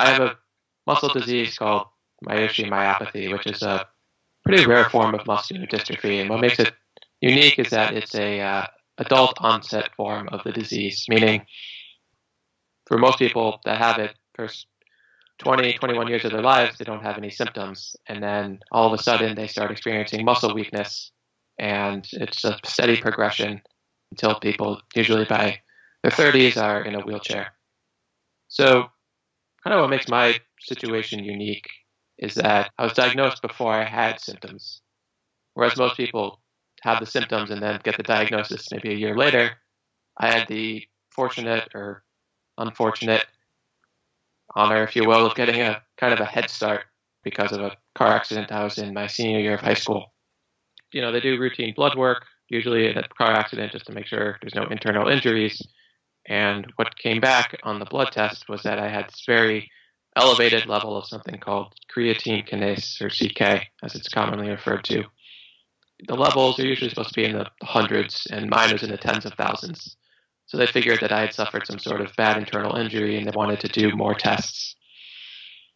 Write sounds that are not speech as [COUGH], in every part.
I have a muscle disease called Miyoshi myopathy, which is a pretty rare form of muscular dystrophy. And what makes it unique is that it's a uh, adult onset form of the disease, meaning for most people that have it, first 20, 21 years of their lives, they don't have any symptoms. And then all of a sudden, they start experiencing muscle weakness. And it's a steady progression until people, usually by their 30s, are in a wheelchair. So, kind of what makes my situation unique is that I was diagnosed before I had symptoms. Whereas most people have the symptoms and then get the diagnosis maybe a year later, I had the fortunate or unfortunate honor, if you will, of getting a kind of a head start because of a car accident I was in my senior year of high school. You know, they do routine blood work, usually in a car accident, just to make sure there's no internal injuries. And what came back on the blood test was that I had this very elevated level of something called creatine kinase, or CK, as it's commonly referred to. The levels are usually supposed to be in the hundreds, and mine was in the tens of thousands. So they figured that I had suffered some sort of bad internal injury and they wanted to do more tests.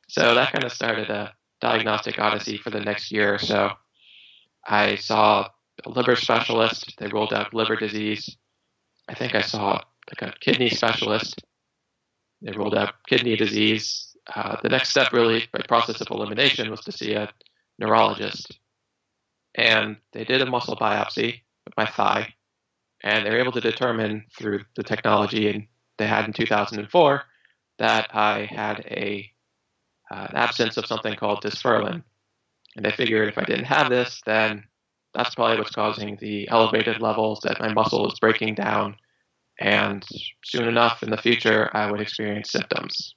So that kind of started a diagnostic odyssey for the next year or so. I saw a liver specialist. They ruled out liver disease. I think I saw like a kidney [LAUGHS] specialist. They ruled out kidney disease. Uh, the next step, really, by process of elimination, was to see a neurologist. And they did a muscle biopsy of my thigh and they were able to determine through the technology they had in 2004 that I had a uh, an absence of something called dysferlin. And they figured if I didn't have this, then that's probably what's causing the elevated levels that my muscle is breaking down. And soon enough in the future, I would experience symptoms.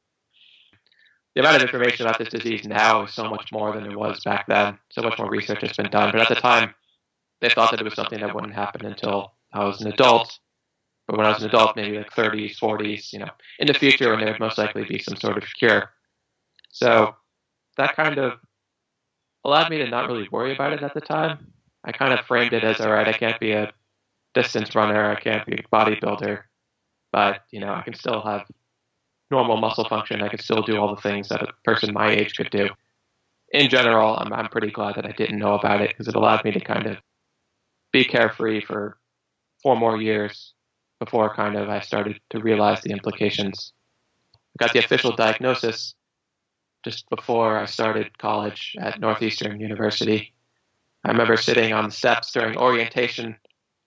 The amount of information about this disease now is so much more than it was back then. So much more research has been done. But at the time, they thought that it was something that wouldn't happen until I was an adult, but when I was an adult, maybe like 30s, 40s, you know, in the future when there would most likely be some sort of cure. So that kind of allowed me to not really worry about it at the time. I kind of framed it as, all right, I can't be a distance runner, I can't be a bodybuilder, but, you know, I can still have normal muscle function. I can still do all the things that a person my age could do. In general, I'm, I'm pretty glad that I didn't know about it because it allowed me to kind of be carefree for four more years before kind of I started to realize the implications. I got the official diagnosis just before I started college at Northeastern University. I remember sitting on the steps during orientation,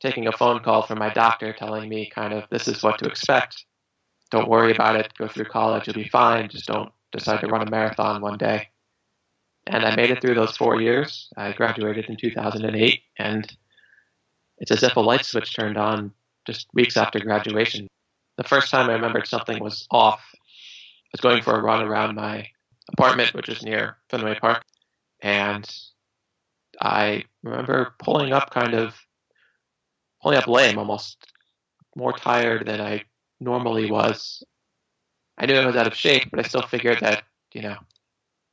taking a phone call from my doctor telling me kind of this is what to expect. Don't worry about it. Go through college. You'll be fine. Just don't decide to run a marathon one day. And I made it through those four years. I graduated in 2008 and it's as if a light switch turned on just weeks after graduation. The first time I remembered something was off, I was going for a run around my apartment, which is near Fenway Park, and I remember pulling up kind of pulling up lame, almost more tired than I normally was. I knew I was out of shape, but I still figured that, you know,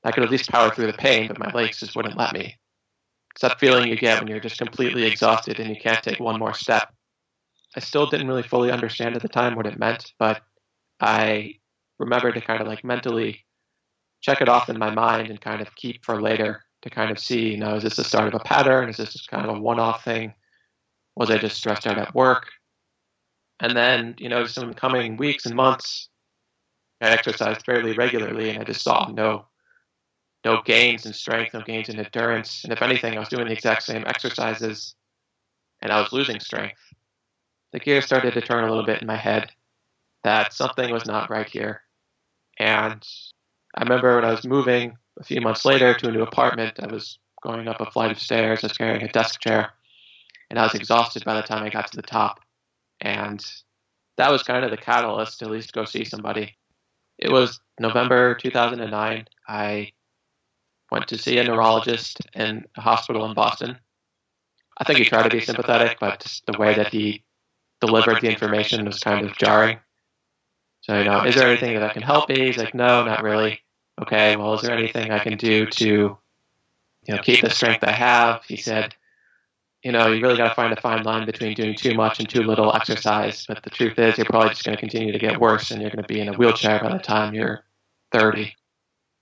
I could at least power through the pain, but my legs just wouldn't let me. It's that feeling you get when you're just completely exhausted and you can't take one more step. I still didn't really fully understand at the time what it meant, but I remember to kind of like mentally check it off in my mind and kind of keep for later to kind of see, you know, is this the start of a pattern? Is this just kind of a one off thing? Was I just stressed out at work? And then, you know, some coming weeks and months, I exercised fairly regularly and I just saw no no gains in strength, no gains in endurance. And if anything, I was doing the exact same exercises and I was losing strength. The gears started to turn a little bit in my head that something was not right here. And I remember when I was moving a few months later to a new apartment, I was going up a flight of stairs, I was carrying a desk chair, and I was exhausted by the time I got to the top. And that was kind of the catalyst to at least go see somebody. It was November 2009. I went to see a neurologist in a hospital in Boston. I think he tried to be sympathetic, but just the way that he delivered the information was kind of jarring. So, you know, is there anything that can help me? He's like, no, not really. Okay, well, is there anything I can do to, you know, keep the strength I have? He said, you know, you really got to find a fine line between doing too much and too little exercise. But the truth is, you're probably just going to continue to get worse, and you're going to be in a wheelchair by the time you're 30.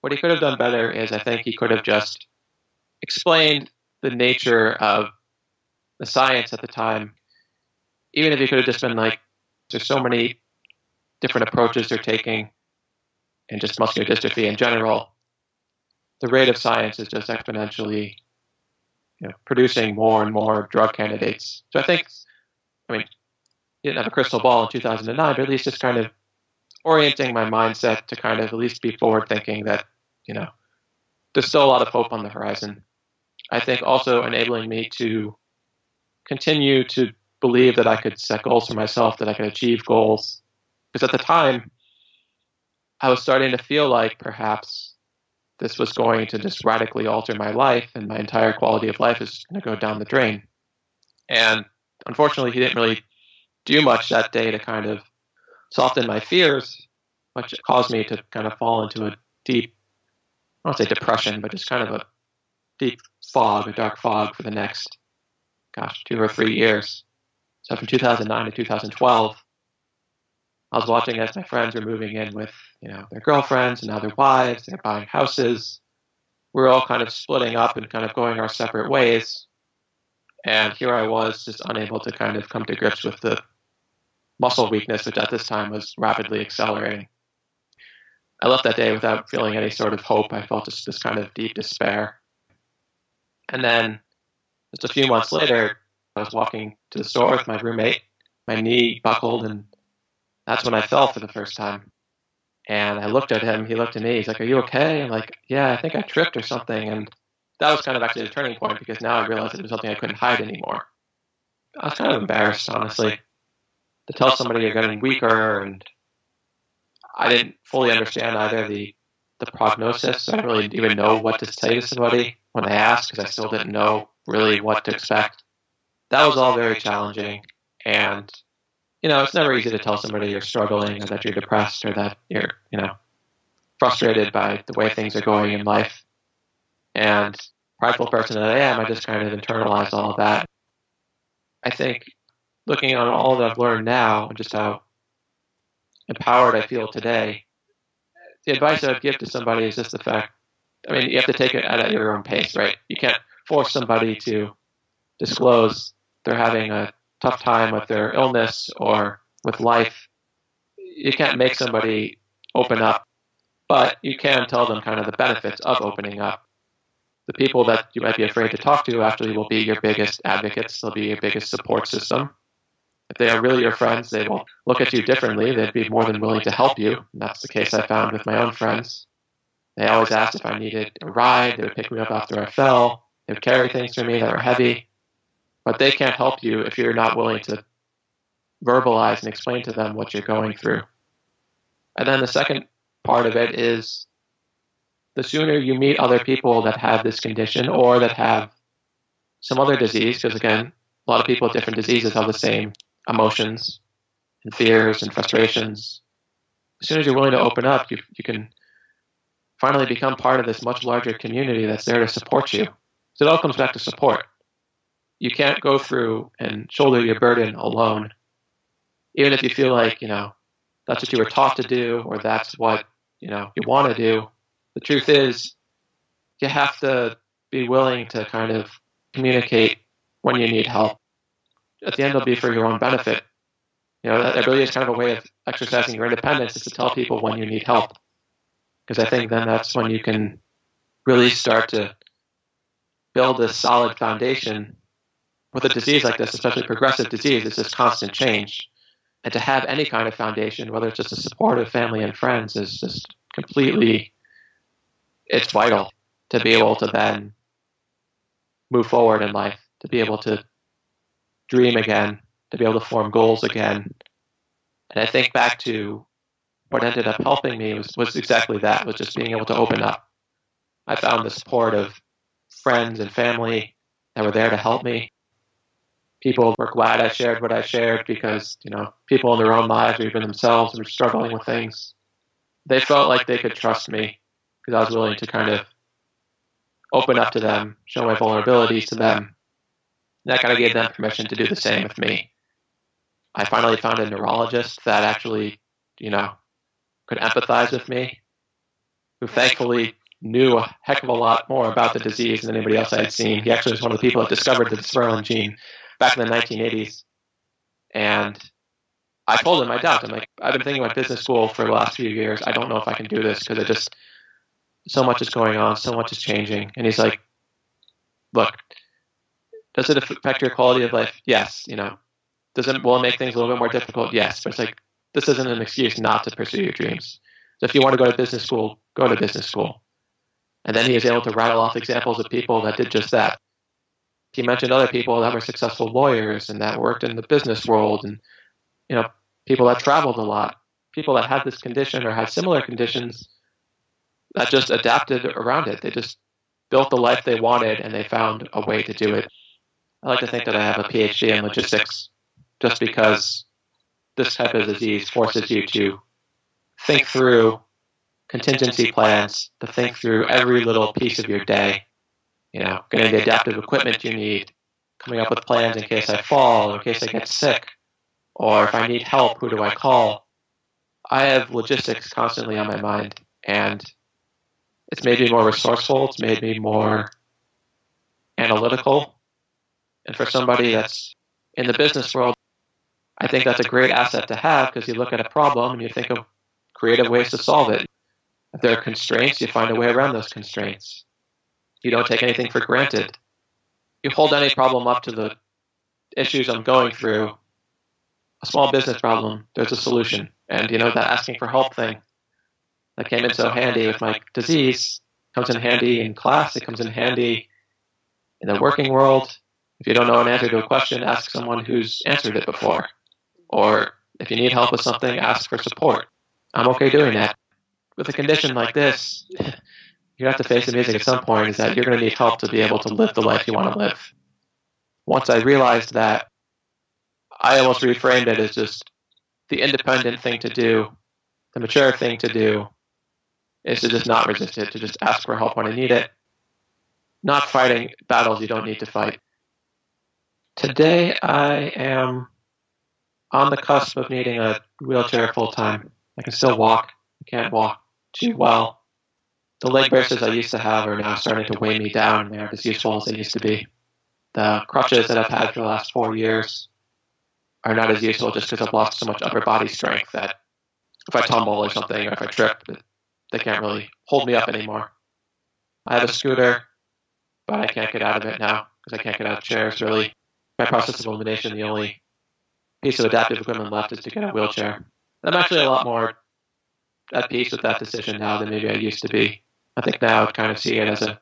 What he could have done better is I think he could have just explained the nature of the science at the time. Even if he could have just been like, there's so many different approaches they're taking, and just muscular dystrophy in general, the rate of science is just exponentially you know, producing more and more drug candidates. So I think, I mean, he didn't have a crystal ball in 2009, but at least just kind of orienting my mindset to kind of at least be forward thinking that, you know, there's still a lot of hope on the horizon. I think also enabling me to continue to believe that I could set goals for myself, that I could achieve goals. Because at the time, I was starting to feel like perhaps this was going to just radically alter my life and my entire quality of life is going to go down the drain. And unfortunately, he didn't really do much that day to kind of soften my fears, which caused me to kind of fall into a deep, I don't say depression, but just kind of a deep fog, a dark fog for the next, gosh, two or three years. So from 2009 to 2012, I was watching as my friends were moving in with, you know, their girlfriends and now their wives. They're buying houses. We're all kind of splitting up and kind of going our separate ways. And here I was, just unable to kind of come to grips with the muscle weakness, which at this time was rapidly accelerating. I left that day without feeling any sort of hope. I felt just this kind of deep despair. And then just a few months later, I was walking to the store with my roommate. My knee buckled and that's when I fell for the first time. And I looked at him. He looked at me. He's like, "Are you okay?" I'm like, "Yeah, I think I tripped or something." And that was kind of actually the turning point because now I realized it was something I couldn't hide anymore. I was kind of embarrassed, honestly, to tell somebody you're getting weaker, and I didn't fully understand either the the prognosis. I didn't really even know what to say to somebody when they asked because I still didn't know really what to expect. That was all very challenging, and you know, it's never easy to tell somebody you're struggling or that you're depressed or that you're, you know, frustrated by the way things are going in life. And prideful person that I am, I just kind of internalize all of that. I think looking on all that I've learned now and just how empowered I feel today, the advice I would give to somebody is just the fact I mean, you have to take it at your own pace, right? You can't force somebody to disclose they're having a tough time with their illness or with life, you can't make somebody open up, but you can tell them kind of the benefits of opening up. The people that you might be afraid to talk to actually will be your biggest advocates, they'll be your biggest support system. If they are really your friends, they will look at you differently. They'd be more than willing to help you. And that's the case I found with my own friends. They always asked if I needed a ride. They would pick me up after I fell. They would carry things for me that were heavy but they can't help you if you're not willing to verbalize and explain to them what you're going through. And then the second part of it is the sooner you meet other people that have this condition or that have some other disease, because again, a lot of people with different diseases have the same emotions and fears and frustrations. As soon as you're willing to open up, you, you can finally become part of this much larger community that's there to support you. So it all comes back to support you can't go through and shoulder your burden alone. Even if you feel like, you know, that's what you were taught to do or that's what, you know, you want to do. The truth is you have to be willing to kind of communicate when you need help. At the end, it'll be for your own benefit. You know, that, really is kind of a way of exercising your independence is to tell people when you need help. Because I think then that's when you can really start to build a solid foundation with a disease like this, especially progressive disease, it's this constant change. And to have any kind of foundation, whether it's just a supportive family and friends, is just completely, it's vital to be able to then move forward in life, to be able to dream again, to be able to form goals again. And I think back to what ended up helping me was, was exactly that, was just being able to open up. I found the support of friends and family that were there to help me people were glad I shared what I shared because, you know, people in their own lives or even themselves were struggling with things. They felt like they could trust me because I was willing to kind of open up to them, show my vulnerabilities to them. And that kind of gave them permission to do the same with me. I finally found a neurologist that actually, you know, could empathize with me who thankfully knew a heck of a lot more about the disease than anybody else I had seen. He actually was one of the people that discovered the dysferlin gene back in the 1980s. And I told him I doubt. I'm like, I've been thinking about business school for the last few years. I don't know if I can do this because it just so much is going on, so much is changing. And he's like, look, does it affect your quality of life? Yes. You know, does it will it make things a little bit more difficult? Yes. But it's like this isn't an excuse not to pursue your dreams. So if you want to go to business school, go to business school. And then he was able to rattle off examples of people that did just that. He mentioned other people that were successful lawyers and that worked in the business world and you know, people that traveled a lot, people that had this condition or had similar conditions that just adapted around it. They just built the life they wanted and they found a way to do it. I like to think that I have a PhD in logistics just because this type of disease forces you to think through contingency plans, to think through every little piece of your day, you know, getting the adaptive equipment you need, coming up with plans in case I fall, in case I get sick, or if I need help, who do I call? I have logistics constantly on my mind, and it's made me more resourceful. It's made me more analytical. And for somebody that's in the business world, I think that's a great asset to have because you look at a problem and you think of creative ways to solve it. If there are constraints, you find a way around those constraints. You don't take anything for granted. You hold any problem up to the issues I'm going through a small business problem, there's a solution. And you know that asking for help thing that came in so handy with my disease comes in handy in class. It comes in handy in the working world. If you don't know an answer to a question, ask someone who's answered it before. Or if you need help with something, ask for support. I'm okay doing that. With a condition like this, you have to face the music at some point is that you're going to need help to be able to live the life you want to live. Once I realized that, I almost reframed it as just the independent thing to do, the mature thing to do, is to just not resist it, to just ask for help when I need it. Not fighting battles you don't need to fight. Today I am on the cusp of needing a wheelchair full time. I can still walk. I can't walk too well. The leg braces I used to have are now starting to weigh me down. They aren't as useful as they used to be. The crutches that I've had for the last four years are not as useful just because I've lost so much upper body strength that if I tumble or something or if I trip, they can't really hold me up anymore. I have a scooter, but I can't get out of it now because I can't get out of chairs really. My process of elimination, the only piece of adaptive equipment left is to get a wheelchair. I'm actually a lot more at peace with that decision now than maybe I used to be. I think now I kind of see it as a,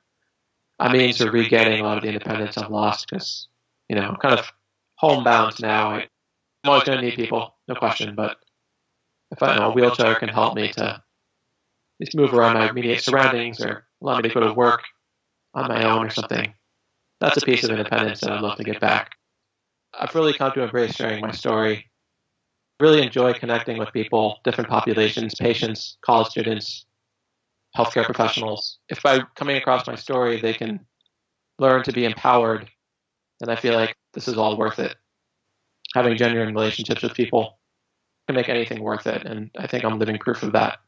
a means of regaining a lot of the independence I've lost because, you know, I'm kind of homebound now. I, I'm always going to need people, no question. But if I know a wheelchair can help me to just move around my immediate surroundings or allow me to go to work on my own or something, that's a piece of independence that I'd love to get back. I've really come to embrace sharing my story. Really enjoy connecting with people, different populations, patients, college students, healthcare professionals. If by coming across my story they can learn to be empowered, then I feel like this is all worth it having genuine relationships with people can make anything worth it. And I think I'm living proof of that.